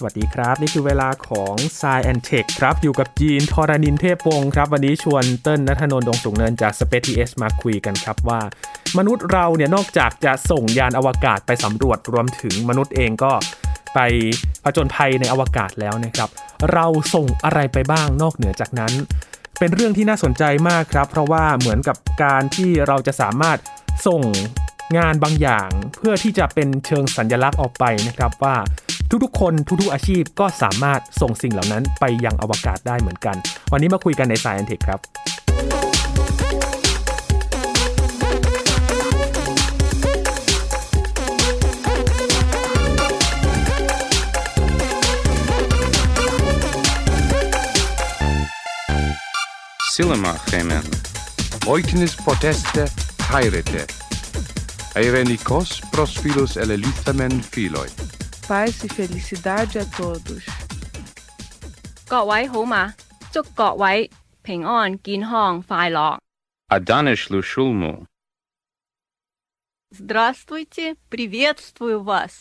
สวัสดีครับ นี่คือเวลาของ s ซแอนเทคครับ อยู่กับจีนทอรานินเทพวงศ์ครับ วันนี้ชวนเติ้ลนัทนนท์ดงสูงเนินจาก Space TS มาคุยกันครับว่า มนุษย์เราเนี่ยนอกจากจะส่งยานอวกาศไปสำรวจรวมถึงมนุษย์เองก็ไปผจญภัยในอวกาศแล้วนะครับ เราส่งอะไรไปบ้างนอกเหนือจากนั้น เป็นเรื่องที่น่าสนใจมากครับ เพราะว่าเหมือนกับการที่เราจะสามารถส่งงานบางอย่าง เพื่อที่จะเป็นเชิงสัญลักษณ์ออกไปนะครับว่า ทุกๆ คนทุกๆอาชีพก็สามารถส่งสิ่งเหล่านั้นไปยังอวกาศได้เหมือนกัน วันนี้มาคุยกันในสายอันเทคครับ Silema Gemen. Oitenis poteste haerete. Eirenikos pros filos elelithamen filoi. Paz e felicidade a todos. 各位好嘛，祝各位平安健康快乐。 Adanish Lushulmu. Здравствуйте, приветствую вас.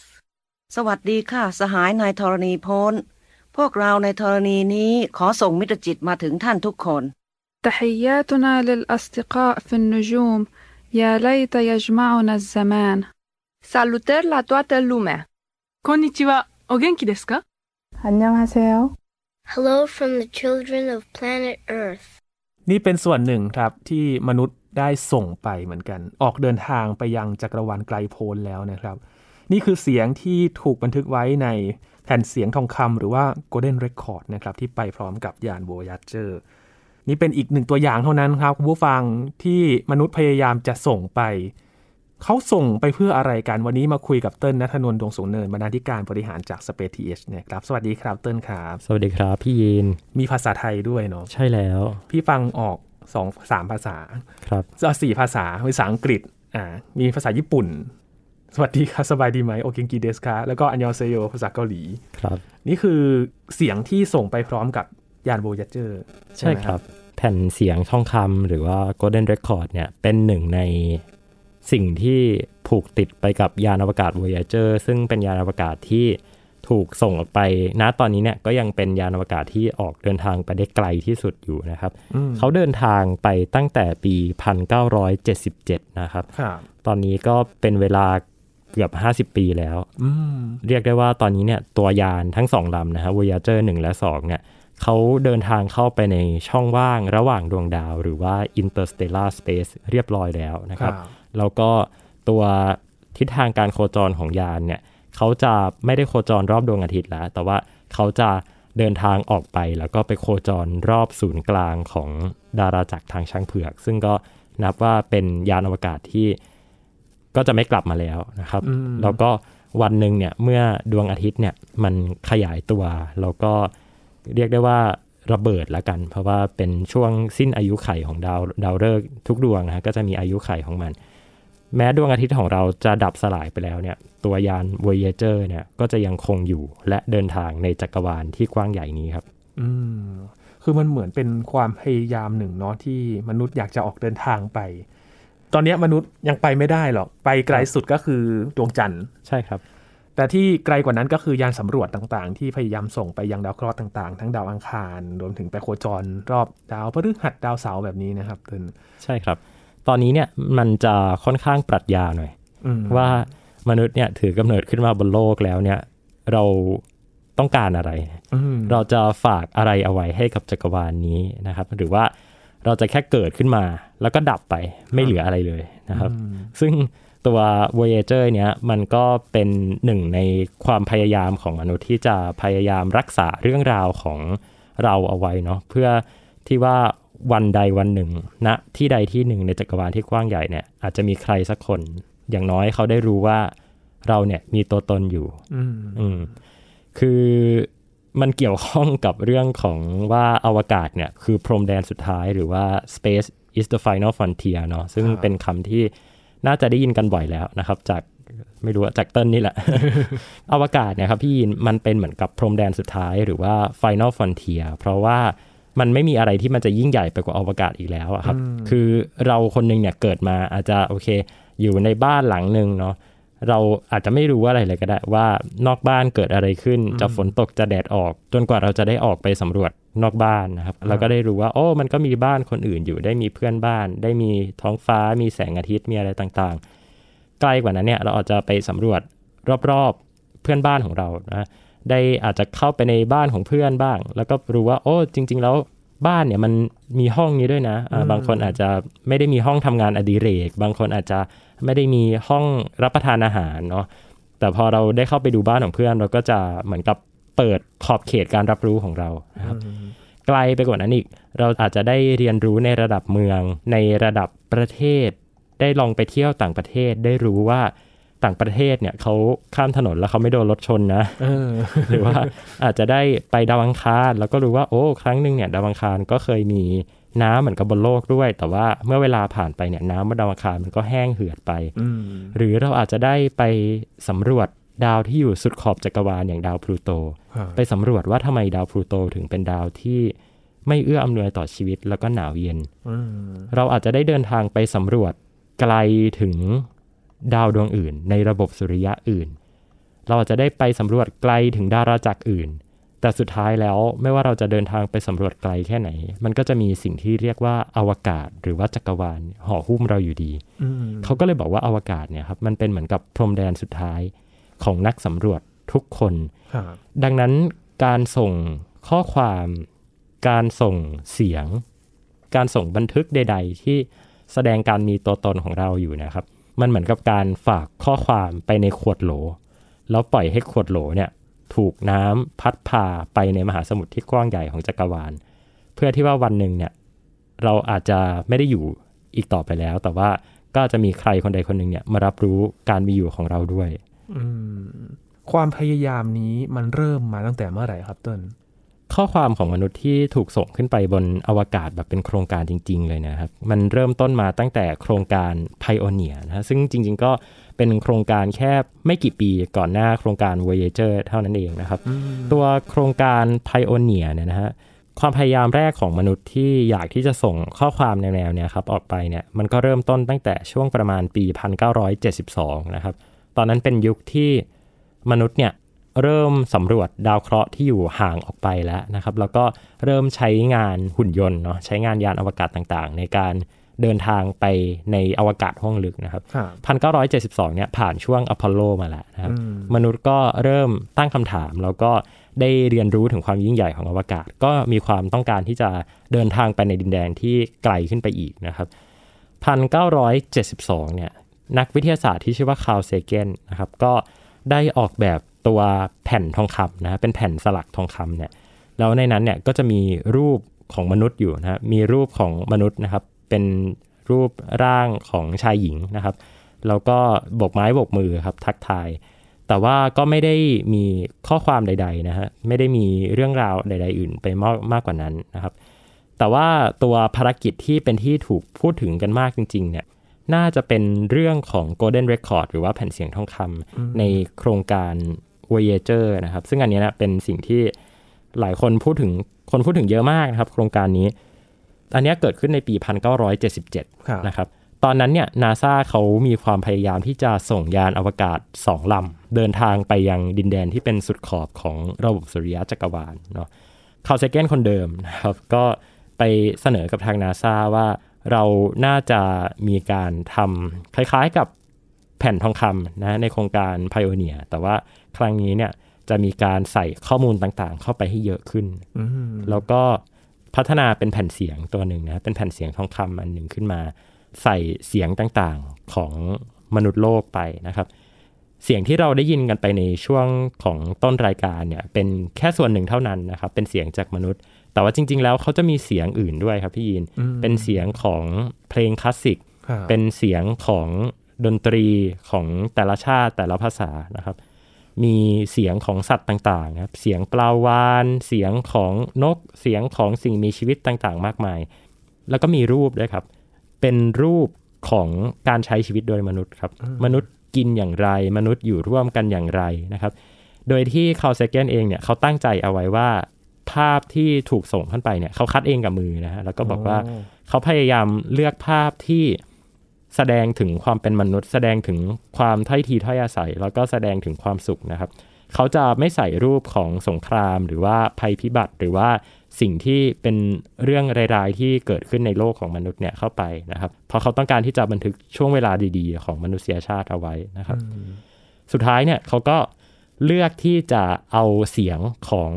สวัสดีค่ะ สหายนายธรณีพลพวกเราในธรณีนี้ขอส่งมิตรจิตมาถึงท่านทุกคน تحياتنا للأصدقاء في النجوم يا ليت يجمعنا الزمان Salutări la toată lumea. こんにちは。お元気ですか 안녕하세요 Hello from the children of planet Earth. นี่เป็นส่วนหนึ่งครับที่มนุษย์ได้ส่งไปเหมือนกัน ออกเดินทางไปยังจักรวาลไกลโพ้นแล้วนะครับ นี่คือเสียงที่ถูกบันทึกไว้ในแผ่นเสียงทองคำหรือว่า Golden Record นะครับที่ไปพร้อมกับยาน Voyager นี่เป็นอีกหนึ่งตัวอย่างเท่านั้นครับคุณผู้ฟังที่มนุษย์พยายามจะส่งไป เขาส่งไปเพื่ออะไรกัน วันนี้มาคุยกับเติ้ลนัทนนท์ดวงสูงเนินบรรณาธิการบริหารจาก Space TH เนี่ยครับ สวัสดีครับเติ้ลครับ สวัสดีครับพี่ยีนมีภาษาไทยด้วยเนาะใช่แล้ว พี่ฟังออกสองสามภาษาครับจะสี่ภาษาภาษาอังกฤษอ่ามีภาษาญี่ปุ่น สวัสดีครับสบายดีไหมโอเคงกีเดสคาแล้วก็อันยองเซโยภาษาเกาหลีครับ นี่คือเสียงที่ส่งไปพร้อมกับยานโบยัเจอร์ใช่ครับ แผ่นเสียงทองคำหรือว่า Golden Record เนี่ยเป็นหนึ่งใน สิ่งที่ผูกติดไปกับยานอวกาศ Voyager ซึ่งเป็นยานอวกาศที่ถูกส่งออกไปณตอนนี้เนี่ยก็ยังเป็นยานอวกาศที่ออกเดินทางไปได้ไกลที่สุดอยู่นะครับอืมเขาเดินทางไปตั้งแต่ปี 1977 นะครับครับตอนนี้ก็เป็นเวลาเกือบ 50 ปีแล้วอืมเรียกได้ว่าตอนนี้เนี่ยตัวยานทั้งสองลำนะฮะ Voyager 1 และ 2 เนี่ยเขาเดินทางเข้าไปในช่องว่างระหว่างดวงดาว หรือว่า interstellar space เรียบร้อยแล้วนะครับแล้วก็ตัวทิศทางการโคจรของยานเนี่ยเขาจะไม่ได้โคจรรอบดวงอาทิตย์แล้ว แต่ว่าเขาจะเดินทางออกไปแล้วก็ไปโคจรรอบศูนย์กลางของดาราจักรทางช้างเผือก ซึ่งก็นับว่าเป็นยานอวกาศที่ก็จะไม่กลับมาแล้วนะครับอืมแล้วก็วันหนึ่งเนี่ยเมื่อดวงอาทิตย์เนี่ยมันขยายตัว แล้วก็เรียกได้ว่าระเบิดละกัน เพราะว่าเป็นช่วงสิ้นอายุไขของดาวดาวฤกษ์ทุกดวงนะฮะก็จะมีอายุไขของมัน แม้ดวงอาทิตย์ของเราจะดับสลายไปแล้วเนี่ย ตัวยาน Voyager เนี่ยก็จะยังคงอยู่และเดินทางในจักรวาลที่กว้างใหญ่นี้ครับ อืม คือมันเหมือนเป็นความพยายามหนึ่งเนาะที่มนุษย์อยากจะออกเดินทางไป ตอนเนี้ยมนุษย์ยังไปไม่ได้หรอก ไปไกลสุดก็คือดวงจันทร์ ใช่ครับ แต่ที่ไกลกว่านั้นก็คือยานสำรวจต่างๆ ที่พยายามส่งไปยังดาวเคราะห์ต่างๆ ทั้งดาวอังคาร รวมถึงไปโคจร รอบดาวพฤหัสดาวเสาร์แบบนี้นะครับเตินใช่ครับ ตอนนี้เนี่ยมันจะค่อนข้างปรัชญาหน่อยอืมว่ามนุษย์เนี่ยถือกำเนิดขึ้นมาบนโลกแล้วเนี่ย เราต้องการอะไรอืมเราจะฝากอะไรเอาไว้ให้กับจักรวาลนี้นะครับ หรือว่าเราจะแค่เกิดขึ้นมา แล้วก็ดับไปไม่เหลืออะไรเลยนะครับ ซึ่งตัว Voyager เนี้ยมันก็เป็นหนึ่งในความพยายามของมนุษย์ที่จะพยายามรักษาเรื่องราวของเราเอาไว้เนาะเพื่อที่ว่า วันใดวันหนึ่งณที่ใดที่หนึ่งในจักรวาลที่กว้างใหญ่เนี่ยอาจจะมีใครสักคน อย่างน้อยเขาได้รู้ว่าเราเนี่ยมีตัวตนอยู่อืมอืมคือมันเกี่ยวข้องกับเรื่องของว่าอวกาศเนี่ยคือพรมแดนสุดท้ายหรือว่า space is the final frontier เนาะซึ่งครับเป็นคำที่น่าจะได้ยินกันบ่อยแล้วนะครับ จากไม่รู้ว่าจากเต้นนี่แหละ อวกาศเนี่ยครับพี่ยินมันเป็นเหมือนกับพรมแดนสุดท้ายหรือว่า final frontier เพราะว่า มันไม่มีอะไรที่มันจะยิ่งใหญ่ไปกว่าอวกาศอีกแล้วอะครับ คือเราคนหนึงเนี่ยเกิดมาอาจจะโอเค อยู่ในบ้านหลังหนึ่งเนาะเราอาจจะไม่รู้อะไรเลยก็ได้ว่านอกบ้านเกิดอะไรขึ้น จะฝนตกจะแดดออก จนกว่าเราจะได้ออกไปสำรวจนอกบ้านนะครับเราก็ได้รู้ว่าโอ้มันก็มีบ้านคนอื่นอยู่ได้มีเพื่อนบ้าน ได้มีท้องฟ้ามีแสงอาทิตย์มีอะไรต่างๆไกลกว่านั้นเนี่ยเราอาจจะไปสำรวจรอบๆเพื่อนบ้านของเรานะ ได้อาจจะเข้าไปในบ้านของเพื่อนบ้าง แล้วก็รู้ว่าโอ้จริง ๆ แล้วบ้านเนี่ยมันมีห้องนี้ด้วยนะอ่าบางคนอาจจะไม่ได้มีห้องทำงานอดิเรก บางคนอาจจะไม่ได้มีห้องรับประทานอาหารเนาะแต่พอเราได้เข้าไปดูบ้านของเพื่อน เราก็จะเหมือนกับเปิดขอบเขตการรับรู้ของเรานะครับไกลไปกว่านั้นอีก เราอาจจะได้เรียนรู้ในระดับเมือง ในระดับประเทศ ได้ลองไปเที่ยวต่างประเทศ ได้รู้ว่า ต่างประเทศเนี่ยเขาข้ามถนนแล้วเขาไม่โดนรถชนนะหรือว่าอาจจะได้ไปดาวอังคารแล้วก็รู้ว่าโอ้ครั้งหนึ่งเนี่ยดาวอังคารก็เคยมีน้ำเหมือนกับบนโลกด้วย แต่ว่าเมื่อเวลาผ่านไปเนี่ยน้ำบนดาวอังคารมันก็แห้งเหือดไป หรือเราอาจจะได้ไปสำรวจดาวที่อยู่สุดขอบจักรวาลอย่างดาวพลูโต ไปสำรวจว่าทำไมดาวพลูโตถึงเป็นดาวที่ไม่เอื้ออำนวยต่อชีวิตแล้วก็หนาวเย็น เราอาจจะได้เดินทางไปสำรวจไกลถึง ดาวดวงอื่น ในระบบสุริยะอื่น เราอาจจะได้ไปสำรวจไกลถึงดาราจักรอื่น แต่สุดท้ายแล้วไม่ว่าเราจะเดินทางไปสำรวจไกลแค่ไหน มันก็จะมีสิ่งที่เรียกว่าอวกาศ หรือว่าจักรวาลห่อหุ้มเราอยู่ดีเขาก็เลยบอกว่าอวกาศเนี่ยครับมันเป็นเหมือนกับพรมแดนสุดท้ายของนักสำรวจทุกคน ดังนั้นการส่งข้อความ การส่งเสียง การส่งบันทึกใด ๆ ที่แสดงการมีตัวตนของเราอยู่นะครับ มันเหมือนกับการฝากข้อความไปในขวดโหล แล้วปล่อยให้ขวดโหลเนี่ยถูกน้ำพัดพาไปในมหาสมุทรที่กว้างใหญ่ของจักรวาล เพื่อที่ว่าวันหนึ่งเนี่ยเราอาจจะไม่ได้อยู่อีกต่อไปแล้ว แต่ว่าก็จะมีใครคนใดคนหนึ่งเนี่ยมารับรู้การมีอยู่ของเราด้วยความพยายามนี้มันเริ่มมาตั้งแต่เมื่อไหร่ครับต้น ข้อความของมนุษย์ที่ถูกส่งขึ้นไปบนอวกาศแบบเป็นโครงการจริง ๆ เลยนะครับ มันเริ่มต้นมาตั้งแต่โครงการ Pioneer นะซึ่งจริง ๆ ก็เป็นโครงการแค่ไม่กี่ปีก่อนหน้าโครงการ Voyager เท่านั้นเองนะครับ ตัวโครงการ Pioneer เนี่ยนะฮะความพยายามแรกของมนุษย์ที่อยากที่จะส่งข้อความแนวๆเนี่ยครับออกไปเนี่ยมันก็เริ่มต้นตั้งแต่ช่วงประมาณปี 1972 นะครับ ตอนนั้นเป็นยุคที่มนุษย์เนี่ย เริ่มสำรวจดาวเคราะห์ที่อยู่ห่างออกไปแล้วนะครับ แล้วก็เริ่มใช้งานหุ่นยนต์เนาะใช้งานยานอวกาศต่างๆ ในการเดินทางไปในอวกาศห้องลึกนะครับ1972เนี่ยผ่านช่วงอพอลโลมาแล้วนะครับ มนุษย์ก็เริ่มตั้งคำถาม แล้วก็ได้เรียนรู้ถึงความยิ่งใหญ่ของอวกาศ ก็มีความต้องการที่จะเดินทางไปในดินแดนที่ไกลขึ้นไปอีกนะครับ1972เนี่ยนักวิทยาศาสตร์ที่ชื่อว่าคาร์ลเซเกนนะครับก็ได้ออกแบบ ตัวแผ่นทองคำนะเป็นแผ่นสลักทองคำเนี่ยแล้วในนั้นเนี่ยก็จะมีรูปของมนุษย์อยู่นะมีรูปของมนุษย์นะครับ เป็นรูปร่างของชายหญิงนะครับ แล้วก็บกไม้บกมือครับทักทาย แต่ว่าก็ไม่ได้มีข้อความใด ๆนะฮะไม่ได้มีเรื่องราวใด ๆ อื่นไปมากมากกว่านั้นนะครับ แต่ว่าตัวภารกิจที่เป็นที่ถูกพูดถึงกันมากจริง ๆ เนี่ยน่าจะเป็นเรื่องของ Golden Record หรือว่าแผ่นเสียงทองคำในโครงการ Voyager นะครับ ซึ่งอันนี้นะเป็นสิ่งที่หลายคนพูดถึงคนพูดถึงเยอะมากนะครับ โครงการนี้ อันนี้เกิดขึ้นในปี 1977 นะครับ ตอนนั้นเนี่ยนาซาเขามีความพยายามที่จะส่งยานอวกาศ2ลำ เดินทางไปยังดินแดนที่เป็นสุดขอบของระบบสุริยะจักรวาลเนาะคาร์เซเกนคนเดิมนะครับ ก็ไปเสนอกับทางนาซาว่าเราน่าจะมีการทำคล้ายๆกับแผ่นทองคำนะในโครงการ Pioneer แต่ว่า ครั้งนี้เนี่ยจะมีการใส่ข้อมูลต่างๆ เข้าไปให้เยอะขึ้น แล้วก็พัฒนาเป็นแผ่นเสียงตัวหนึ่งนะเป็นแผ่นเสียงทองคำอันหนึ่งขึ้นมา ใส่เสียงต่างๆของมนุษย์โลกไปนะครับ เสียงที่เราได้ยินกันไปในช่วงของต้นรายการเนี่ยเป็นแค่ส่วนหนึ่งเท่านั้นนะครับ เป็นเสียงจากมนุษย์ แต่ว่าจริง ๆ แล้วเขาจะมีเสียงอื่นด้วยครับพี่ยิน เป็นเสียงของเพลงคลาสสิก เป็นเสียงของดนตรีของแต่ละชาติแต่ละภาษานะครับ มีเสียงของสัตว์ต่างๆครับ เสียงปลาวาน เสียงของนก เสียงของสิ่งมีชีวิตต่างๆ มากมาย แล้วก็มีรูปด้วยครับ เป็นรูปของการใช้ชีวิตโดยมนุษย์ครับ มนุษย์กินอย่างไร มนุษย์อยู่ร่วมกันอย่างไรนะครับ โดยที่คาร์เซเกนเองเนี่ยเขาตั้งใจเอาไว้ว่า ภาพที่ถูกส่งขึ้นไปเนี่ยเขาคัดเองกับมือนะฮะ แล้วก็บอกว่าเขาพยายามเลือกภาพที่ แสดงถึงความเป็นมนุษย์ แสดงถึงความถ้อยทีถ้อยอาศัย แล้วก็แสดงถึงความสุขนะครับ เขาจะไม่ใส่รูปของสงครามหรือว่าภัยพิบัติหรือว่าสิ่งที่เป็นเรื่องรายๆที่เกิดขึ้นในโลกของมนุษย์เนี่ยเข้าไปนะครับ เพราะเขาต้องการที่จะบันทึกช่วงเวลาดีๆ ของมนุษยชาติเอาไว้นะครับ สุดท้ายเนี่ยเขาก็เลือกที่จะเอาเสียงของ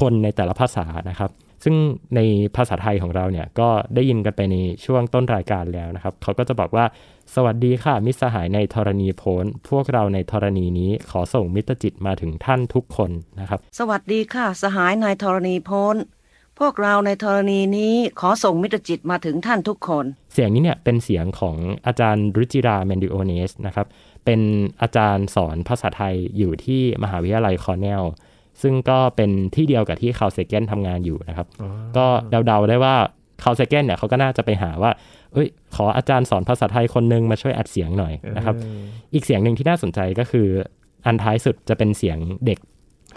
คนในแต่ละภาษานะครับ ซึ่งในภาษาไทยของเราเนี่ยก็ได้ยินกันไปในช่วงต้นรายการแล้วนะครับ เขาก็จะบอกว่า สวัสดีค่ะ มิตรสหายในธรณีโพ้น พวกเราในธรณีนี้ขอส่งมิตรจิตมาถึงท่านทุกคนนะครับ สวัสดีค่ะ สหายในธรณีโพ้น พวกเราในธรณีนี้ขอส่งมิตรจิตมาถึงท่านทุกคน เสียงนี้เนี่ยเป็นเสียงของอาจารย์รุจิราแมนดิโอเนสนะครับ เป็นอาจารย์สอนภาษาไทยอยู่ที่มหาวิทยาลัยคอร์เนล ซึ่งก็เป็นที่เดียวกับที่คาร์ลเซแกนทำงานอยู่นะครับ ก็เดาๆได้ว่าคาร์ลเซแกนเนี่ยเขาก็น่าจะไปหาว่า เอ้ย ขออาจารย์สอนภาษาไทยคนนึงมาช่วยอัดเสียงหน่อยนะครับ อีกเสียงหนึ่งที่น่าสนใจก็คืออันท้ายสุดจะเป็นเสียงเด็ก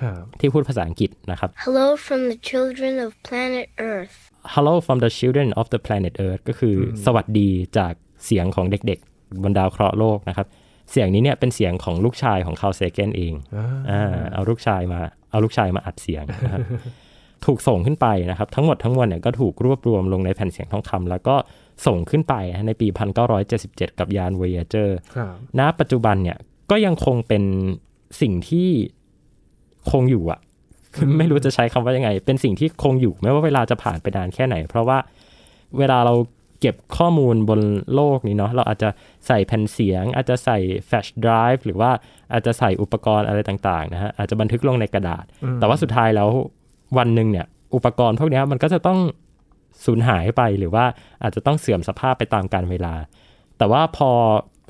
ครับที่พูดภาษาอังกฤษนะครับ Hello from the children of planet Earth. Hello from the children of the planet Earth ก็คืออสวัสดีจากเสียงของเด็กๆ บนดาวเคราะห์โลกนะครับ เสียงนี้เนี่ยเป็นเสียงของลูกชายของคาร์ลเซเกนเองอ่าอ่าเอาลูกชายมา เอาลูกชายมาอัดเสียงนะครับถูกส่งขึ้นไปนะครับ ทั้งหมดทั้งมวลเนี่ยก็ถูกรวบรวมลงในแผ่นเสียงทองคำแล้วก็ส่งขึ้นไปในปี 1977 กับยาน Voyager ครับณปัจจุบันเนี่ยก็ยังคงเป็นสิ่งที่คงอยู่อะไม่รู้จะใช้คำว่ายังไง เป็นสิ่งที่คงอยู่ไม่ว่าเวลาจะผ่านไปนานแค่ไหน เพราะว่าเวลาเรา เก็บข้อมูลบนโลกนี้เนาะเราอาจจะใส่แผ่นเสียง อาจจะใส่แฟลชไดรฟ์หรือว่าอาจจะใส่อุปกรณ์อะไรต่างๆนะฮะอาจจะบันทึกลงในกระดาษ แต่ว่าสุดท้ายแล้ววันหนึ่งเนี่ยอุปกรณ์พวกเนี้ยมันก็จะต้องสูญหายไปหรือว่าอาจจะต้องเสื่อมสภาพไปตามกาลเวลา แต่ว่าพอ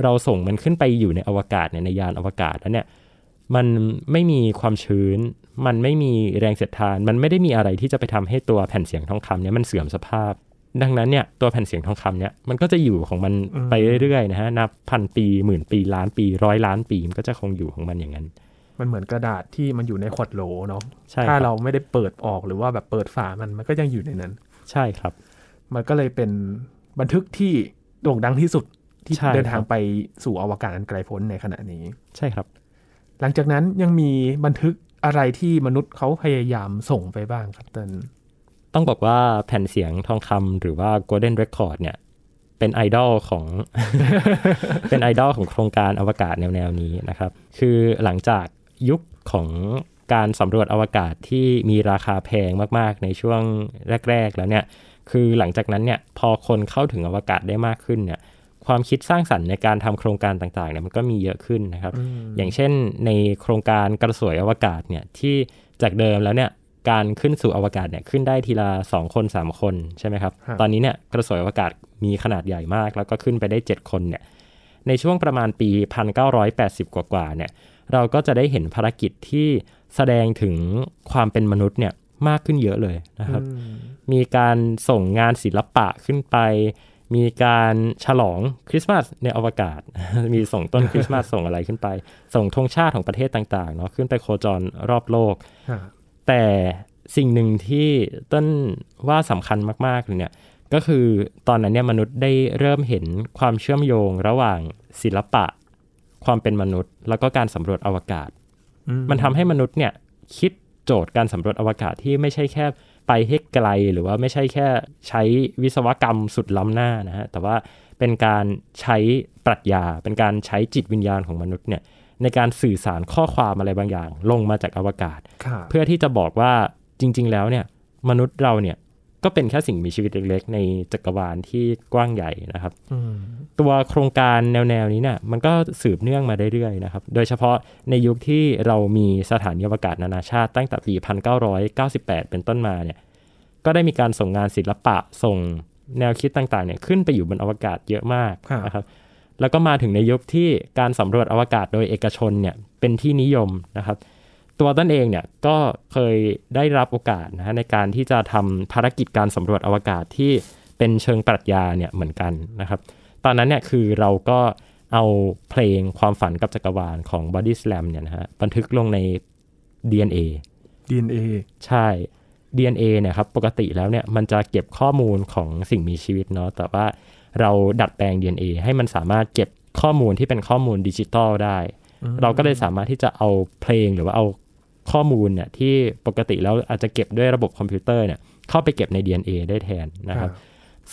เราส่งมันขึ้นไปอยู่ในอวกาศเนี่ยในยานอวกาศแล้วเนี่ยมันไม่มีความชื้น มันไม่มีแรงเสียดทาน มันไม่ได้มีอะไรที่จะไปทำให้ตัวแผ่นเสียงทองคำเนี่ยมันเสื่อมสภาพ ดังนั้นเนี่ยตัวแผ่นเสียงทองคำเนี่ยมันก็จะอยู่ของมันไปเรื่อยๆนะฮะนับพันปีหมื่นปีล้านปีร้อยล้านปีมันก็จะคงอยู่ของมันอย่างนั้น มันเหมือนกระดาษที่มันอยู่ในขวดโหลเนาะใช่ครับถ้าเราไม่ได้เปิดออกหรือว่าแบบเปิดฝามันมันก็ยังอยู่ในนั้น ใช่ครับ มันก็เลยเป็นบันทึกที่โด่งดังที่สุดที่ใช่เดินทางครับไปสู่อวกาศอันไกลโพ้นในขณะนี้ ใช่ครับ หลังจากนั้นยังมีบันทึกอะไรที่มนุษย์เขาพยายามส่งไปบ้างครับเติ้ล ต้องบอกว่าแผ่นเสียงทองคำหรือว่า Golden Record เนี่ย เป็นไอดอลของ เป็นไอดอลของโครงการอวกาศแนวๆนี้นะครับ คือหลังจากยุคของการสำรวจอวกาศที่มีราคาแพงมากๆ ในช่วงแรก ๆ แล้วเนี่ย คือหลังจากนั้นเนี่ยพอคนเข้าถึงอวกาศได้มากขึ้นเนี่ย ความคิดสร้างสรรค์ในการทำโครงการต่างๆเนี่ยมันก็มีเยอะขึ้นนะครับ อย่างเช่นในโครงการกระสวยอวกาศเนี่ยที่จากเดิมแล้วเนี่ย การขึ้นสู่อวกาศเนี่ยขึ้นได้ทีละ 2 คน 3 คนใช่ไหมครับครับ ตอนนี้เนี่ยกระสวยอวกาศมีขนาดใหญ่มาก แล้วก็ขึ้นไปได้ 7 คนเนี่ยในช่วงประมาณปี 1980 กว่าๆเนี่ยเราก็จะได้เห็นภารกิจที่แสดงถึงความเป็นมนุษย์เนี่ยมากขึ้นเยอะเลยนะครับ มีการส่งงานศิลปะขึ้นไป มีการฉลองคริสต์มาสในอวกาศ มีส่งต้นคริสต์มาสส่งอะไรขึ้นไป ส่งธงชาติของประเทศต่างๆเนาะขึ้นไปโคจรรอบโลกครับ แต่สิ่งหนึ่งที่ต้นว่าสำคัญมากๆเลยเนี่ยก็คือตอนนั้นเนี่ยมนุษย์ได้เริ่มเห็นความเชื่อมโยงระหว่างศิลปะ ความเป็นมนุษย์ แล้วก็การสำรวจอวกาศ มันทำให้มนุษย์เนี่ยคิดโจทย์การสำรวจอวกาศที่ไม่ใช่แค่ไปให้ไกล หรือว่าไม่ใช่แค่ใช้วิศวกรรมสุดล้ำหน้านะฮะแต่ว่าเป็นการใช้ปรัชญาเป็นการใช้จิตวิญญาณของมนุษย์เนี่ย ในการสื่อสารข้อความอะไรบางอย่าง ลงมาจากอวกาศครับเพื่อที่จะบอกว่าจริง ๆ แล้วเนี่ยมนุษย์เราเนี่ยก็เป็นแค่สิ่งมีชีวิตเล็ก ๆ ในจักรวาลที่กว้างใหญ่นะครับอืมตัวโครงการแนว ๆ นี้เนี่ยมันก็สืบเนื่องมาเรื่อยๆนะครับ โดยเฉพาะในยุคที่เรามีสถานีอวกาศนานาชาติตั้งแต่ปี 1998 เป็นต้นมาเนี่ยก็ได้มีการส่งงานศิลปะส่งแนวคิดต่างๆเนี่ยขึ้นไปอยู่บนอวกาศเยอะมากครับนะครับ แล้วก็มาถึงในยุคที่การสำรวจอวกาศโดยเอกชนเนี่ยเป็นที่นิยมนะครับ ตัวต้นเองเนี่ยก็เคยได้รับโอกาสนะฮะในการที่จะทำภารกิจการสำรวจอวกาศที่เป็นเชิงปรัชญาเนี่ยเหมือนกันนะครับ ตอนนั้นเนี่ยคือเราก็เอาเพลงความฝันกับจักรวาลของ Body Slam เนี่ยนะฮะบันทึกลงใน DNA DNA ใช่ DNA เนี่ยครับปกติแล้วเนี่ยมันจะเก็บข้อมูลของสิ่งมีชีวิตเนาะแต่ว่า เราดัดแปลง DNA ให้มันสามารถเก็บข้อมูลที่เป็นข้อมูลดิจิตอลได้ เราก็เลยสามารถที่จะเอาเพลงหรือว่าเอาข้อมูลเนี่ยที่ปกติแล้วอาจจะเก็บด้วยระบบคอมพิวเตอร์เนี่ยเข้าไปเก็บใน DNA ได้แทนนะครับ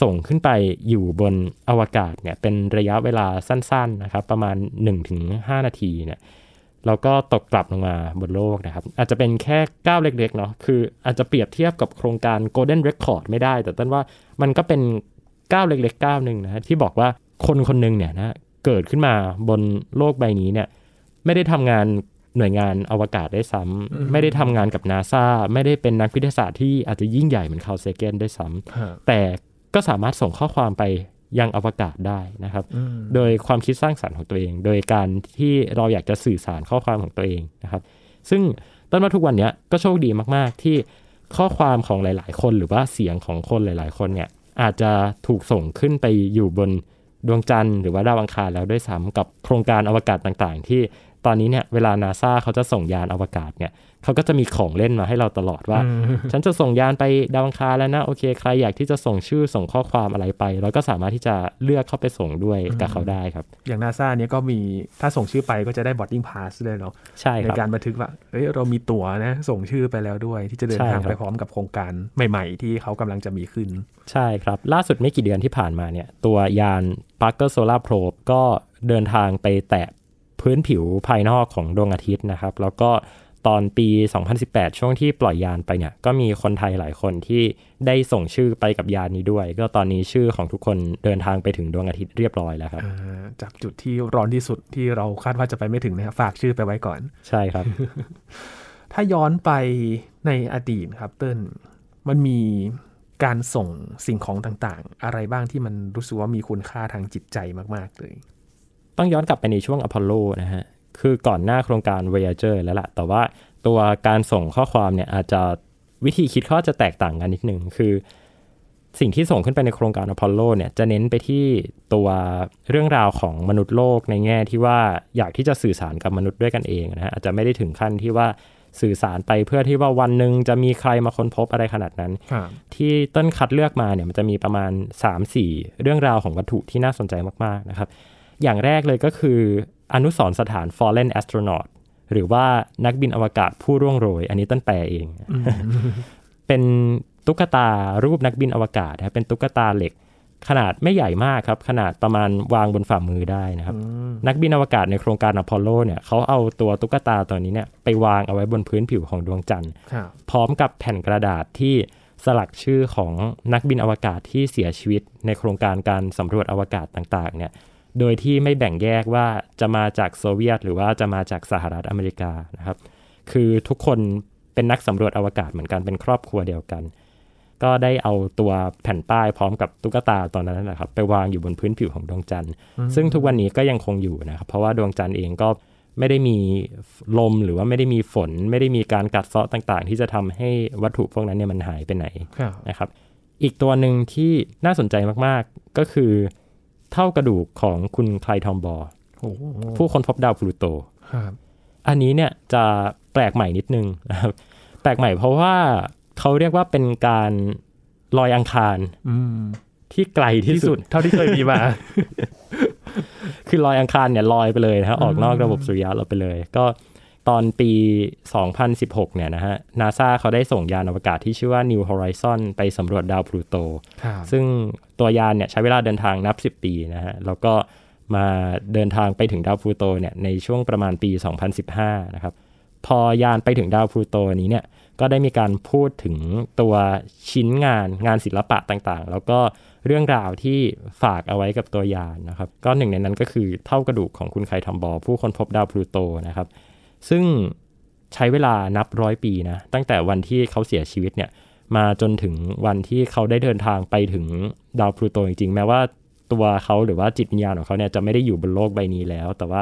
ส่งขึ้นไปอยู่บนอวกาศเนี่ยเป็นระยะเวลาสั้นๆนะครับ ประมาณ 1-5 นาทีเนี่ยแล้วก็ตกกลับลงมาบนโลกนะครับ อาจจะเป็นแค่ก้าวเล็กๆเนาะคืออาจจะเปรียบเทียบกับโครงการ Golden Record ไม่ได้ แต่ต้นว่ามันก็เป็น ก้าวเล็กๆก้าวหนึ่งนะที่บอกว่าคนคนหนึ่งเนี่ยนะเกิดขึ้นมาบนโลกใบนี้เนี่ยไม่ได้ทำงานหน่วยงานอวกาศได้ซ้ำไม่ได้ทำงานกับนาซาไม่ได้เป็นนักวิทยาศาสตร์ที่อาจจะยิ่งใหญ่เหมือนคาร์ลเซเกนได้ซ้ำแต่ก็สามารถส่งข้อความไปยังอวกาศได้นะครับ โดยความคิดสร้างสารรค์ของตัวเอง โดยการที่เราอยากจะสื่อสารข้อความของตัวเองนะครับ ซึ่งต้นว่าทุกวันนี้ก็โชคดีมาก ๆ ที่ข้อความของหลาย ๆ คน หรือว่าเสียงของคนหลาย ๆ คนเนี่ย อาจจะถูกส่งขึ้นไปอยู่บนดวงจันทร์หรือว่าดาวอังคารแล้วด้วยซ้ำกับโครงการอวกาศต่างๆ ที่ ตอนนี้เนี่ยเวลานาซาเขาจะส่งยานอวกาศเนี่ยเขาก็จะมีของเล่นมาให้เราตลอดว่า ฉันจะส่งยานไปดาวอังคารแล้วนะโอเคใครอยากที่จะส่งชื่อส่งข้อความอะไรไปเราก็สามารถที่จะเลือกเข้าไปส่งด้วยกับเขาได้ครับ อย่างนาซาเนี่ยก็มีถ้าส่งชื่อไปก็จะได้ boarding pass เลยเนาะใช่ครับในการบันทึกว่าเอ้ยเรามีตั๋วนะส่งชื่อไปแล้วด้วย ที่จะเดินทางไปพร้อมกับโครงการใหม่ ๆ ที่เขากำลังจะมีขึ้น ใช่ครับ ล่าสุดไม่กี่เดือนที่ผ่านมาเนี่ยตัวยาน Parker Solar Probe ก็เดินทางไปแตะ พื้นผิวภายนอกของดวงอาทิตย์นะครับ แล้วก็ตอนปี 2018 ช่วงที่ปล่อยยานไปเนี่ย ก็มีคนไทยหลายคนที่ได้ส่งชื่อไปกับยานนี้ด้วย ก็ตอนนี้ชื่อของทุกคนเดินทางไปถึงดวงอาทิตย์เรียบร้อยแล้วครับจากจุดที่ร้อนที่สุดที่เราคาดว่าจะไปไม่ถึงนะครับฝากชื่อไปไว้ก่อน ใช่ครับ ถ้าย้อนไปในอดีตครับเติ้ลมันมีการส่งสิ่งของต่างๆ อะไรบ้างที่มันรู้สึกว่ามีคุณค่าทางจิตใจมากๆเลย ต้องย้อนกลับไปในช่วงอพอลโลนะฮะ คือก่อนหน้าโครงการ Voyager แล้วล่ะ แต่ว่าตัวการส่งข้อความเนี่ยอาจจะวิธีคิดเขาจะแตกต่างกันนิดนึง คือสิ่งที่ส่งขึ้นไปในโครงการอพอลโลเนี่ยจะเน้นไปที่ตัวเรื่องราวของมนุษย์โลกในแง่ที่ว่าอยากที่จะสื่อสารกับมนุษย์ด้วยกันเองนะฮะอาจจะไม่ได้ถึงขั้นที่ว่าสื่อสารไปเพื่อที่ว่าวันหนึ่งจะมีใครมาค้นพบอะไรขนาดนั้น ที่ต้นคัดเลือกมาเนี่ยมันจะมีประมาณ 3-4 เรื่องราวของวัตถุที่น่าสนใจมากๆนะครับ อย่างแรกเลยก็คือ อนุสรณ์สถาน Fallen Astronaut หรือว่านักบินอวกาศผู้ร่วงโรย อันนี้ต้นแปลเอง เป็นตุ๊กตารูปนักบินอวกาศนะเป็นตุ๊กตาเหล็ก ขนาดไม่ใหญ่มากครับ ขนาดประมาณวางบนฝ่ามือได้นะครับ นักบินอวกาศในโครงการอพอลโลเนี่ยเขาเอาตัวตุ๊กตาตัวนี้เนี่ยไปวางเอาไว้บนพื้นผิวของดวงจันทร์ พร้อมกับแผ่นกระดาษที่สลักชื่อของนักบินอวกาศที่เสียชีวิตในโครงการการสำรวจอวกาศต่างๆเนี่ย โดยที่ไม่แบ่งแยกว่าจะมาจากโซเวียต หรือว่าจะมาจากสหรัฐอเมริกานะครับ คือทุกคนเป็นนักสำรวจอวกาศเหมือนกันเป็นครอบครัวเดียวกัน ก็ได้เอาตัวแผ่นป้ายพร้อมกับตุ๊กตาตอนนั้นนะครับ ไปวางอยู่บนพื้นผิวของดวงจันทร์ ซึ่งทุกวันนี้ก็ยังคงอยู่นะครับ เพราะว่าดวงจันทร์เองก็ไม่ได้มีลมหรือว่าไม่ได้มีฝน ไม่ได้มีการกัดเซาะต่างๆ ที่จะทำให้วัตถุพวกนั้นเนี่ยมันหายไปไหนนะครับ อีกตัวหนึ่งที่น่าสนใจมากๆก็คือ เท่ากระดูกของคุณไคลทอมบอร์ผู้ค้นพบดาวพลูโตอันนี้เนี่ยจะแปลกใหม่นิดนึงนะครับแปลกใหม่เพราะว่าเขาเรียกว่าเป็นการลอยอังคารที่ไกลที่สุด เท่าที่เคยมีมา คือลอยอังคารเนี่ยลอยไปเลยนะออกนอกระบบสุริยะเราไปเลย ก็ ตอนปี 2016 เนี่ยนะฮะนาซาเขาได้ส่งยานอวกาศที่ชื่อว่า New Horizon ไปสำรวจดาวพลูโต ซึ่งตัวยานเนี่ยใช้เวลาเดินทางนับ 10 ปีนะฮะ แล้วก็มาเดินทางไปถึงดาวพลูโตเนี่ยในช่วงประมาณปี 2015 นะครับ พอยานไปถึงดาวพลูโตนี้เนี่ย ก็ได้มีการพูดถึงตัวชิ้นงานงานศิลปะต่างๆ แล้วก็เรื่องราวที่ฝากเอาไว้กับตัวยานนะครับ ก็หนึ่งในนั้นก็คือเท่ากระดูกของคุณไคทัมบอผู้ค้นพบดาวพลูโตนะครับ ซึ่งใช้เวลานับร้อยปีนะ ตั้งแต่วันที่เขาเสียชีวิตเนี่ย มาจนถึงวันที่เขาได้เดินทางไปถึงดาวพลูโตจริงๆ แม้ว่าตัวเขาหรือว่าจิตวิญญาณของเขาเนี่ยจะไม่ได้อยู่บนโลกใบนี้แล้ว แต่ว่า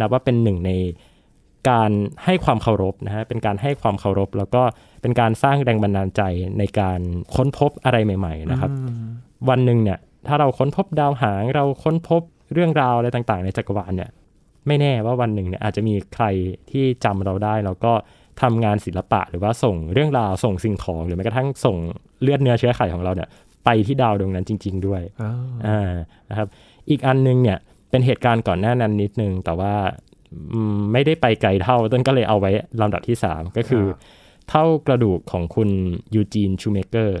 นับว่าเป็นหนึ่งในการให้ความเคารพนะฮะ เป็นการให้ความเคารพ แล้วก็เป็นการสร้างแรงบันดาลใจในการค้นพบอะไรใหม่ ๆ นะครับ วันหนึ่งเนี่ย ถ้าเราค้นพบดาวหาง เราค้นพบเรื่องราวอะไรต่างๆ ในจักรวาลเนี่ย ไม่แน่ว่าวันหนึ่งเนี่ยอาจจะมีใครที่จำเราได้ แล้วก็ทำงานศิลปะหรือว่าส่งเรื่องราวส่งสิ่งของ หรือแม้กระทั่งส่งเลือดเนื้อเชื้อไขของเราเนี่ยไปที่ดาวดวงนั้นจริง ๆ ด้วยอ่าอ่านะครับอีกอันนึงเนี่ยเป็นเหตุการณ์ก่อนหน้านั้นนิดนึง แต่ว่าอืมไม่ได้ไปไกลเท่าต้นก็เลยเอาไว้ลำดับที่ 3 ก็คือ เถ้ากระดูกของคุณยูจีนชูเมเกอร์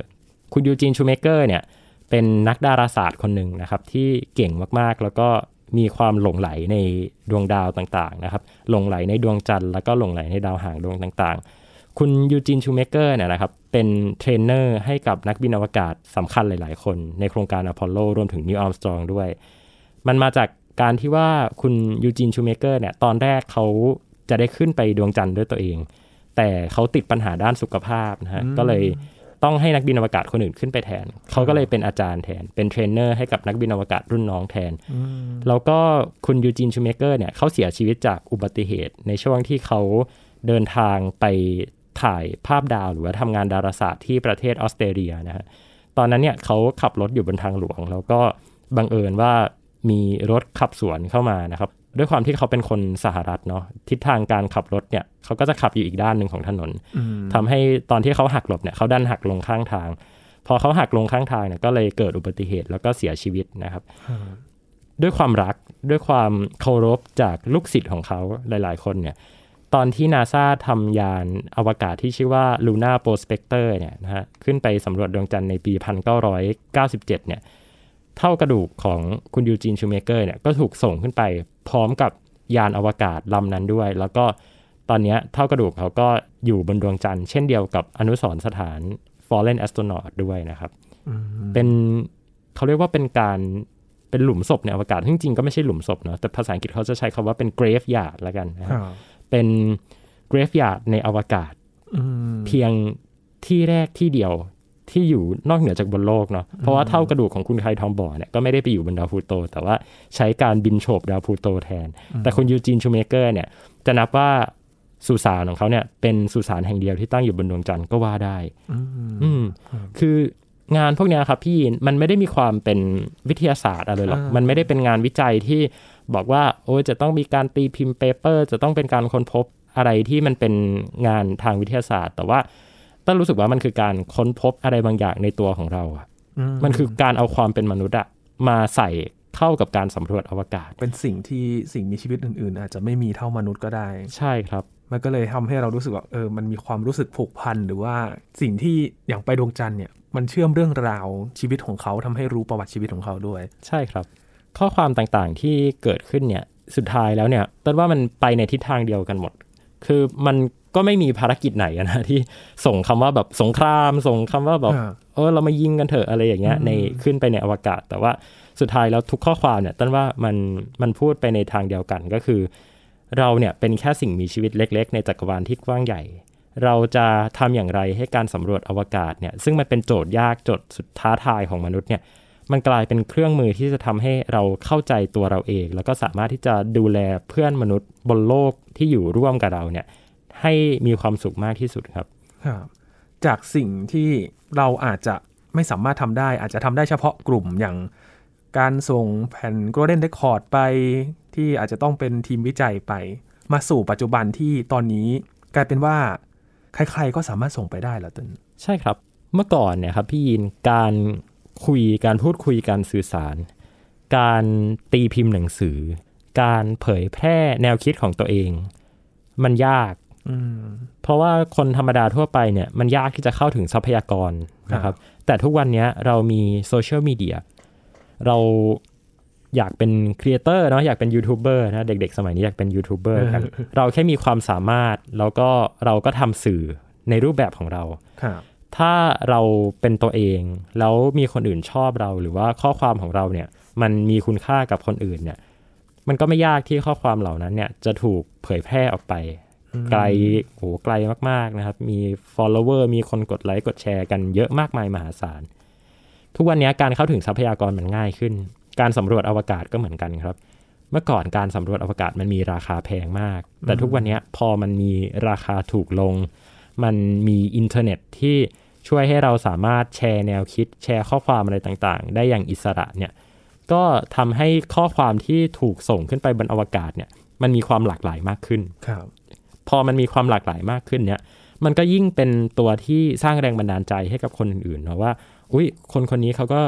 คุณยูจีนชูเมเกอร์เนี่ยเป็นนักดาราศาสตร์คนหนึ่งนะครับที่เก่งมากๆ แล้วก็ มีความหลงใหลในดวงดาวต่างๆนะครับหลงใหลในดวงจันทร์แล้วก็หลงใหลในดาวหางดวงต่างๆ คุณยูจีนชูเมเกอร์เนี่ยนะครับเป็นเทรนเนอร์ให้กับนักบินอวกาศสำคัญหลายๆ คนในโครงการอพอลโลรวมถึงนีลอาร์มสตรองด้วย มันมาจากการที่ว่าคุณยูจีนชูเมเกอร์เนี่ยตอนแรกเขาจะได้ขึ้นไปดวงจันทร์ด้วยตัวเอง แต่เขาติดปัญหาด้านสุขภาพนะฮะก็เลย ต้องให้นักบินอวกาศคนอื่นขึ้นไปแทน เขาก็เลยเป็นอาจารย์แทน เป็นเทรนเนอร์ให้กับนักบินอวกาศรุ่นน้องแทน แล้วก็คุณยูจีนชูเมเกอร์เนี่ยเขาเสียชีวิตจากอุบัติเหตุ ในช่วงที่เขาเดินทางไปถ่ายภาพดาวหรือว่าทำงานดาราศาสตร์ที่ประเทศออสเตรเลียนะฮะ ตอนนั้นเนี่ยเขาขับรถอยู่บนทางหลวง แล้วก็บังเอิญว่ามีรถขับสวนเข้ามานะครับ ด้วยความที่เขาเป็นคนสหรัฐเนาะทิศทางการขับรถเนี่ยเขาก็จะขับอยู่อีกด้านหนึ่งของถนนทำให้ตอนที่เขาหักหลบเนี่ยเขาดันหักลงข้างทาง พอเขาหักลงข้างทางเนี่ยก็เลยเกิดอุบัติเหตุแล้วก็เสียชีวิตนะครับ ด้วยความรักด้วยความเคารพจากลูกศิษย์ของเขาหลาย ๆ คนเนี่ยตอนที่นาซาทำยานอวกาศที่ชื่อว่า Luna Prospector เนี่ยนะฮะขึ้นไปสำรวจดวงจันทร์ในปี 1997 เนี่ย เท่ากระดูกของคุณยูจีนชูเมเกอร์เนี่ยก็ถูกส่งขึ้นไปพร้อมกับยานอวกาศลำนั้นด้วย แล้วก็ตอนเนี้ยเท่ากระดูกเขาก็อยู่บนดวงจันทร์เช่นเดียวกับอนุสรณ์สถาน Fallen Astronaut ด้วยนะครับ เป็นเขาเรียกว่าเป็นการเป็นหลุมศพในอวกาศซึ่งจริงๆก็ไม่ใช่หลุมศพเนาะแต่ภาษาอังกฤษเขาจะใช้คำว่าเป็น graveyard ละกันนะครับเป็น graveyard ในอวกาศเพียงที่แรกที่เดียว ที่อยู่นอกเหนือจากบนโลกเนาะเพราะว่าเท่ากระดูกของคุณไคทอมบอร์เนี่ยก็ไม่ได้ไปอยู่บนดาวพลูโต แต่ว่าใช้การบินโฉบดาวพลูโตแทน แต่คุณยูจีนชูเมเกอร์เนี่ยจะนับว่าสุสานของเขาเนี่ยเป็นสุสานแห่งเดียวที่ตั้งอยู่บนดวงจันทร์ก็ว่าได้ อืมคืองานพวกเนี้ยครับพี่มันไม่ได้มีความเป็นวิทยาศาสตร์อะไรหรอก มันไม่ได้เป็นงานวิจัยที่บอกว่า โอ้ยจะต้องมีการตีพิมพ์ paper จะต้องเป็นการค้นพบอะไรที่มันเป็นงานทางวิทยาศาสตร์ แต่ว่า ต้นรู้สึกว่ามันคือการค้นพบอะไรบางอย่างในตัวของเราอะมันคือการเอาความเป็นมนุษย์อะมาใส่เข้ากับการสำรวจอวกาศ เป็นสิ่งที่สิ่งมีชีวิตอื่น ๆ อาจจะไม่มีเท่ามนุษย์ก็ได้ ใช่ครับ มันก็เลยทำให้เรารู้สึกว่าเออมันมีความรู้สึกผูกพันหรือว่าสิ่งที่อย่างไปดวงจันทร์เนี่ยมันเชื่อมเรื่องราวชีวิตของเขาทำให้รู้ประวัติชีวิตของเขาด้วย ใช่ครับ ข้อความต่างๆที่เกิดขึ้นเนี่ยสุดท้ายแล้วเนี่ยต้นว่ามันไปในทิศทางเดียวกันหมด คือมัน ก็ไม่มีภารกิจไหนอะนะที่ส่งคำว่าแบบสงคราม ส่งคำว่าแบบอ่าเออเรามายิงกันเถอะอะไรอย่างเงี้ยในขึ้นไปในอวกาศ แต่ว่าสุดท้ายแล้วทุกข้อความเนี่ยต้นว่ามันมันพูดไปในทางเดียวกันก็คือ เราเนี่ยเป็นแค่สิ่งมีชีวิตเล็ก ๆ ในจักรวาลที่กว้างใหญ่ เราจะทำอย่างไรให้การสำรวจอวกาศเนี่ยซึ่งมันเป็นโจทย์ยากโจทย์สุดท้าทายของมนุษย์เนี่ยมันกลายเป็นเครื่องมือที่จะทำให้เราเข้าใจตัวเราเอง แล้วก็สามารถที่จะดูแลเพื่อนมนุษย์บนโลกที่อยู่ร่วมกับเราเนี่ย ให้มีความสุขมากที่สุดครับครับ จากสิ่งที่เราอาจจะไม่สามารถทำได้ อาจจะทำได้เฉพาะกลุ่มอย่างการส่งแผ่น Golden Record ไปที่อาจจะต้องเป็นทีมวิจัยไป มาสู่ปัจจุบันที่ตอนนี้กลายเป็นว่าใครๆก็สามารถส่งไปได้แล้วต้นใช่ครับ เมื่อก่อนเนี่ยครับพี่ยินการคุยการพูดคุยการสื่อสาร การตีพิมพ์หนังสือ การเผยแพร่แนวคิดของตัวเอง มันยากอืม เพราะว่าคนธรรมดาทั่วไปเนี่ยมันยากที่จะเข้าถึงทรัพยากรนะครับ แต่ทุกวันเนี้ยเรามีโซเชียลมีเดียเราอยากเป็น creator เนาะอยากเป็นยูทูบเบอร์นะเด็กๆ สมัยนี้อยากเป็นยูทูบเบอร์กันเราแค่มีความสามารถ แล้วก็เราก็ทำสื่อในรูปแบบของเราครับถ้าเราเป็นตัวเอง แล้วมีคนอื่นชอบเรา หรือว่าข้อความของเราเนี่ยมันมีคุณค่ากับคนอื่นเนี่ยมันก็ไม่ยากที่ข้อความเหล่านั้นเนี่ยจะถูกเผยแพร่ออกไป ไกลโหไกลมากๆนะครับ มี follower มีคนกดไลค์กดแชร์กันเยอะมากมายมหาศาล ทุกวันนี้การเข้าถึงทรัพยากรมันง่ายขึ้น การสำรวจอวกาศก็เหมือนกันครับ เมื่อก่อนการสำรวจอวกาศมันมีราคาแพงมาก แต่ทุกวันนี้พอมันมีราคาถูกลง มันมีอินเทอร์เน็ตที่ช่วยให้เราสามารถแชร์แนวคิด แชร์ข้อความอะไรต่างๆ ได้อย่างอิสระเนี่ยก็ทำให้ข้อความที่ถูกส่งขึ้นไปบนอวกาศเนี่ยมันมีความหลากหลายมากขึ้นครับ พอมันมีความหลากหลายมากขึ้นเนี่ย มันก็ยิ่งเป็นตัวที่สร้างแรงบันดาลใจให้กับคนอื่นๆเนาะว่า อุ้ยคนคนนี้เขาก็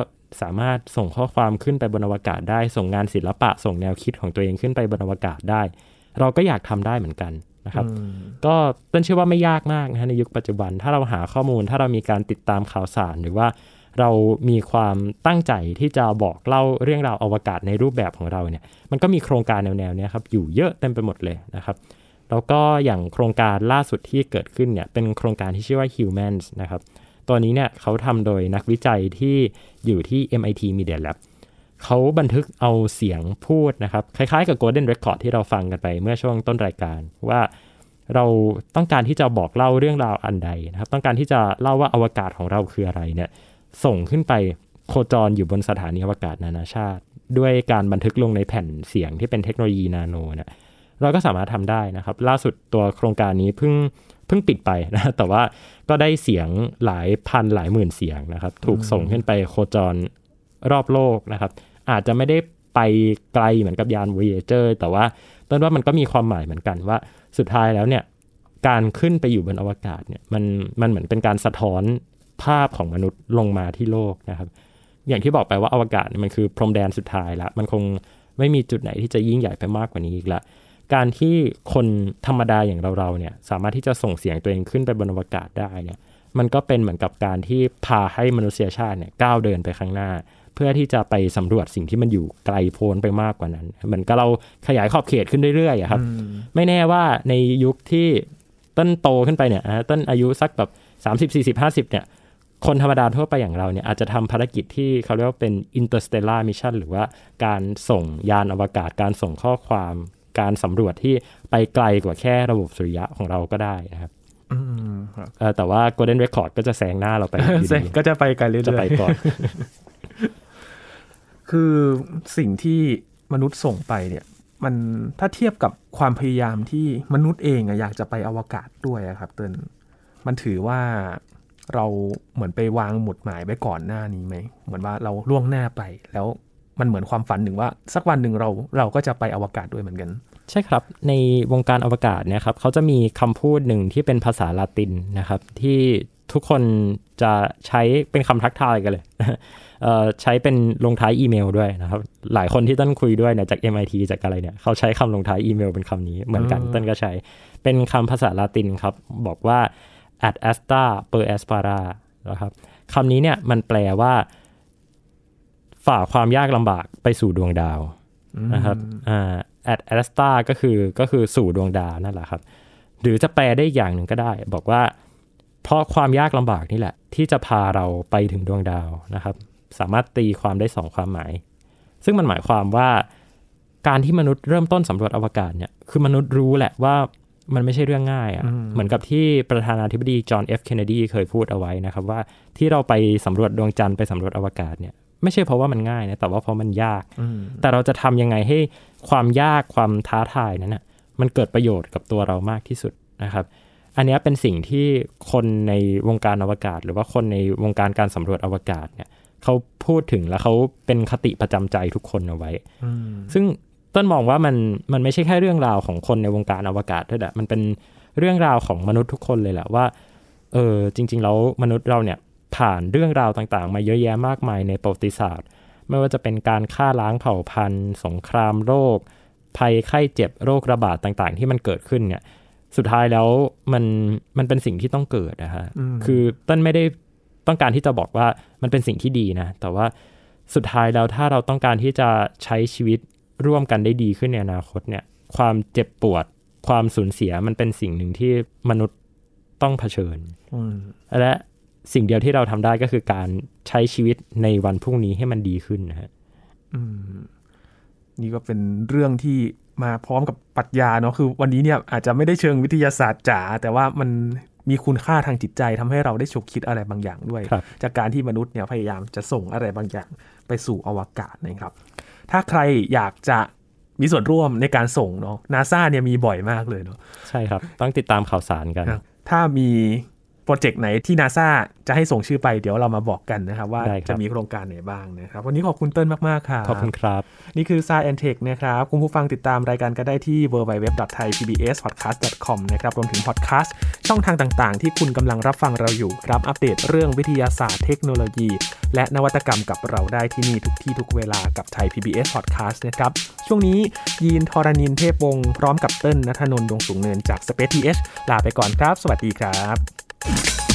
สามารถส่งข้อความขึ้นไปบนอวกาศได้ ส่งงานศิลปะ ส่งแนวคิดของตัวเองขึ้นไปบนอวกาศได้ เราก็อยากทำได้เหมือนกันนะครับ ก็ต้นเชื่อว่าไม่ยากมากนะฮะในยุคปัจจุบัน ถ้าเราหาข้อมูล ถ้าเรามีการติดตามข่าวสารหรือว่าเรามีความตั้งใจที่จะบอกเล่าเรื่องราวอวกาศในรูปแบบของเราเนี่ย มันก็มีโครงการแนวๆเนี้ยครับอยู่เยอะเต็มไปหมดเลยนะครับ แล้วก็อย่างโครงการล่าสุดที่เกิดขึ้นเนี่ยเป็นโครงการที่ชื่อว่า Humans นะครับ ตัวนี้เนี่ยเขาทำโดยนักวิจัยที่อยู่ที่ MIT Media Lab เขาบันทึกเอาเสียงพูดนะครับ คล้ายๆกับ Golden Record ที่เราฟังกันไปเมื่อช่วงต้นรายการ ว่าเราต้องการที่จะบอกเล่าเรื่องราวอันใดนะครับ ต้องการที่จะเล่าว่าอวกาศของเราคืออะไรเนี่ยส่งขึ้นไปโคจรอยู่บนสถานีอวกาศนานาชาติ ด้วยการบันทึกลงในแผ่นเสียงที่เป็นเทคโนโลยีนาโนเนี่ย เราก็สามารถทำได้นะครับ ล่าสุดตัวโครงการนี้เพิ่งเพิ่งปิดไปนะแต่ว่าก็ได้เสียงหลายพันหลายหมื่นเสียงนะครับ ถูกส่งขึ้นไปโคจรรอบโลกนะครับ อาจจะไม่ได้ไปไกลเหมือนกับยาน Voyager แต่ว่าต้นว่ามันก็มีความหมายเหมือนกันว่าสุดท้ายแล้วเนี่ยการขึ้นไปอยู่บนอวกาศเนี่ยมันมันเหมือนเป็นการสะท้อนภาพของมนุษย์ลงมาที่โลกนะครับ อย่างที่บอกไปว่าอวกาศมันคือพรมแดนสุดท้ายละมันคงไม่มีจุดไหนที่จะยิ่งใหญ่ไปมากกว่านี้อีกละ การที่คนธรรมดาอย่างเราๆเนี่ยสามารถที่จะส่งเสียงตัวเองขึ้นไปบนอวกาศได้เนี่ยมันก็เป็นเหมือนกับการที่พาให้มนุษยชาติเนี่ยก้าวเดินไปข้างหน้า เพื่อที่จะไปสำรวจสิ่งที่มันอยู่ไกลโพ้นไปมากกว่านั้น เหมือนกับเราขยายขอบเขตขึ้นเรื่อยๆครับ ไม่แน่ว่าในยุคที่ต้นโตขึ้นไปเนี่ยต้นอายุสักแบบ 30 40 50เนี่ยคนธรรมดาทั่วไปอย่างเราเนี่ยอาจจะทำภารกิจที่เขาเรียกว่าเป็น interstellar mission หรือว่าการส่งยานอวกาศการส่งข้อความ การสำรวจที่ไปไกลกว่าแค่ระบบสุริยะของเราก็ได้นะครับแต่ว่า Golden Record ก็จะแซงหน้าเราไป ก็จะไปไกลเรื่อยๆจะไปก่อน คือสิ่งที่มนุษย์ส่งไปเนี่ย มันถ้าเทียบกับความพยายามที่มนุษย์เองอยากจะไปอวกาศด้วยครับเติ้ลมันถือว่าเราเหมือนไปวางหมุดหมายไว้ก่อนหน้านี้ไหม เหมือนว่าเราล่วงหน้าไปแล้ว มันเหมือนความฝันหนึ่งว่า สักวันหนึ่งเราเราก็จะไปอวกาศด้วยเหมือนกัน ใช่ครับ ในวงการอวกาศเนี่ยครับเขาจะมีคำพูดหนึ่งที่เป็นภาษาลาตินนะครับที่ทุกคนจะใช้เป็นคำทักทายกันเลย ใช้เป็นลงท้ายอีเมลด้วยนะครับ หลายคนที่ต้นคุยด้วยเนี่ยจาก MIT จากอะไรเนี่ย เขาใช้คำลงท้ายอีเมลเป็นคำนี้เหมือนกันต้นก็ใช้ เป็นคำภาษาลาตินครับ บอกว่า ad astra per aspera นะครับคำนี้เนี่ยมันแปลว่า ฝ่าความยากลำบากไปสู่ดวงดาวนะครับอ่า ad astra ก็คือก็คือสู่ดวงดาวนั่นแหละครับ หรือจะแปลได้อย่างหนึ่งก็ได้ บอกว่า เพราะความยากลำบากนี่แหละ ที่จะพาเราไปถึงดวงดาวนะครับ สามารถตีความได้สองความหมาย ซึ่งมันหมายความว่าการที่มนุษย์เริ่มต้นสำรวจอวกาศเนี่ย คือมนุษย์รู้แหละว่ามันไม่ใช่เรื่องง่ายอะ่ะ เหมือนกับที่ประธานาธิบดีจอห์นเอฟเคนเนดีเคยพูดเอาไว้นะครับว่าที่เราไปสำรวจดวงจันทร์ไปสำรวจอวกาศเนี่ย ไม่ใช่เพราะว่ามันง่ายนะแต่ว่าเพราะมันยาก แต่เราจะทำยังไงให้ความยากความท้าทายนั้นนะมันเกิดประโยชน์กับตัวเรามากที่สุดนะครับ อันนี้เป็นสิ่งที่คนในวงการอวกาศ หรือว่าคนในวงการการสำรวจอวกาศเนี่ยเขาพูดถึงแล้วเขาเป็นคติประจำใจทุกคนเอาไว้ ซึ่งต้นมองว่ามันมันไม่ใช่แค่เรื่องราวของคนในวงการอวกาศด้วยแหละมันเป็นเรื่องราวของมนุษย์ทุกคนเลยแหละว่าเออจริง ๆ แล้วมนุษย์เราเนี่ย ผ่านเรื่องราวต่างๆ มาเยอะแยะมากมายในประวัติศาสตร์ ไม่ว่าจะเป็นการฆ่าล้างเผ่าพันธุ์ สงครามโรค ภัยไข้เจ็บโรคระบาดต่างๆ ที่มันเกิดขึ้นเนี่ยสุดท้ายแล้วมันมันเป็นสิ่งที่ต้องเกิดนะฮะคือต้นไม่ได้ต้องการที่จะบอกว่ามันเป็นสิ่งที่ดีนะ แต่ว่าสุดท้ายแล้วถ้าเราต้องการที่จะใช้ชีวิตร่วมกันได้ดีขึ้นในอนาคตเนี่ย ความเจ็บปวด ความสูญเสียมันเป็นสิ่งหนึ่งที่มนุษย์ต้องเผชิญและ สิ่งเดียวที่เราทำได้ก็คือการใช้ชีวิตในวันพรุ่งนี้ให้มันดีขึ้นนะฮะนี่ก็เป็นเรื่องที่มาพร้อมกับปรัชญาเนาะคือวันนี้เนี่ยอาจจะไม่ได้เชิงวิทยาศาสตร์จ๋าแต่ว่ามันมีคุณค่าทางจิตใจทำให้เราได้ฉกคิดอะไรบางอย่างด้วย จากการที่มนุษย์เนี่ยพยายามจะส่งอะไรบางอย่างไปสู่อวกาศนะครับ ถ้าใครอยากจะมีส่วนร่วมในการส่งเนาะนาซาเนี่ยมีบ่อยมากเลยเนาะใช่ครับ ต้องติดตามข่าวสารกัน ถ้ามี โปรเจกต์ไหนที่นาซาจะให้ส่งชื่อไปเดี๋ยวเรามาบอกกันนะครับ ว่าได้ครับจะมีโครงการไหนบ้างนะครับ วันนี้ขอบคุณเติ้ลมาก ๆครับขอบคุณครับ นี่คือ s ายแอนเทคนะครับ คุณผู้ฟังติดตามรายการก็ได้ที่ www.thaipbspodcast.com นะครับรวมถึงพอดแคสต์ช่องทางต่าง ๆ ที่คุณกำลังรับฟังเราอยู่ครับอัปเดตเรื่องวิทยาศาสตร์เทคโนโลยี และนวัตกรรมกับเราได้ที่นี่ทุกที่ทุกเวลากับไทย PBS Podcast นะครับช่วงนี้ยีนทรณินเทพวงศ์พร้อมกับเติ้ลนัทนนท์ดวงสูงเนินจาก Space TH ลาไปก่อนครับ สวัสดีครับ you